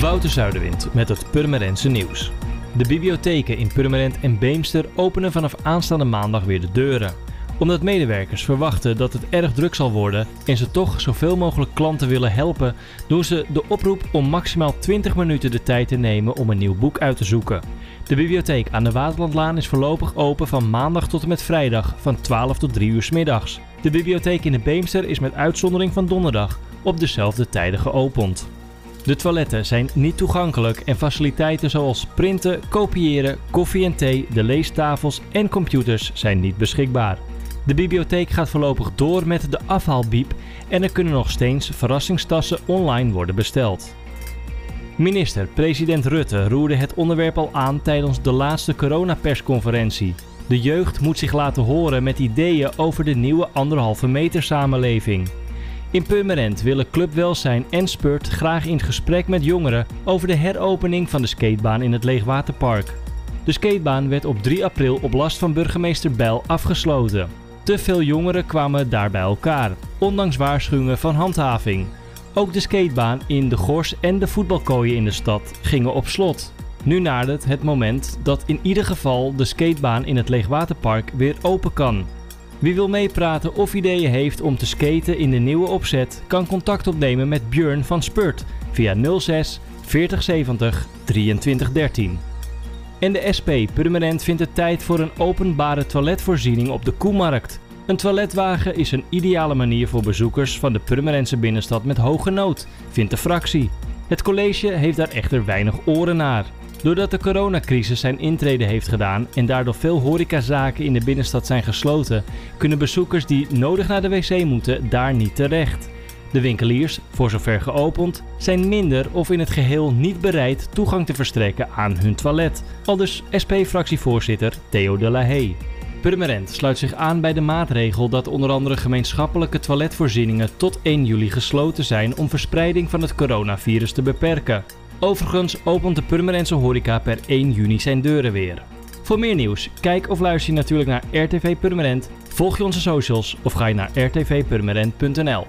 Wouter Zuiderwind met het Purmerendse nieuws. De bibliotheken in Purmerend en Beemster openen vanaf aanstaande maandag weer de deuren. Omdat medewerkers verwachten dat het erg druk zal worden en ze toch zoveel mogelijk klanten willen helpen, doen ze de oproep om maximaal 20 minuten de tijd te nemen om een nieuw boek uit te zoeken. De bibliotheek aan de Waterlandlaan is voorlopig open van maandag tot en met vrijdag van 12 tot 3 uur 's middags. De bibliotheek in de Beemster is met uitzondering van donderdag op dezelfde tijden geopend. De toiletten zijn niet toegankelijk en faciliteiten zoals printen, kopiëren, koffie en thee, de leestafels en computers zijn niet beschikbaar. De bibliotheek gaat voorlopig door met de afhaalbiep en er kunnen nog steeds verrassingstassen online worden besteld. Minister-president Rutte roerde het onderwerp al aan tijdens de laatste coronapersconferentie. De jeugd moet zich laten horen met ideeën over de nieuwe anderhalve meter samenleving. In Purmerend willen Club Welzijn en Spurt graag in gesprek met jongeren over de heropening van de skatebaan in het Leegwaterpark. De skatebaan werd op 3 april op last van burgemeester Bijl afgesloten. Te veel jongeren kwamen daar bij elkaar, ondanks waarschuwingen van handhaving. Ook de skatebaan in de Gors en de voetbalkooien in de stad gingen op slot. Nu nadert het moment dat in ieder geval de skatebaan in het Leegwaterpark weer open kan. Wie wil meepraten of ideeën heeft om te skaten in de nieuwe opzet, kan contact opnemen met Björn van Spurt via 06 4070 2313. En de SP Permanent vindt het tijd voor een openbare toiletvoorziening op de Koemarkt. Een toiletwagen is een ideale manier voor bezoekers van de Purmerendse binnenstad met hoge nood, vindt de fractie. Het college heeft daar echter weinig oren naar. Doordat de coronacrisis zijn intrede heeft gedaan en daardoor veel horecazaken in de binnenstad zijn gesloten, kunnen bezoekers die nodig naar de wc moeten daar niet terecht. De winkeliers, voor zover geopend, zijn minder of in het geheel niet bereid toegang te verstrekken aan hun toilet. Aldus SP-fractievoorzitter Theo de la Haye. Purmerend sluit zich aan bij de maatregel dat onder andere gemeenschappelijke toiletvoorzieningen tot 1 juli gesloten zijn om verspreiding van het coronavirus te beperken. Overigens opent de Purmerendse horeca per 1 juni zijn deuren weer. Voor meer nieuws, kijk of luister je natuurlijk naar RTV Purmerend, volg je onze socials of ga je naar rtvpurmerend.nl.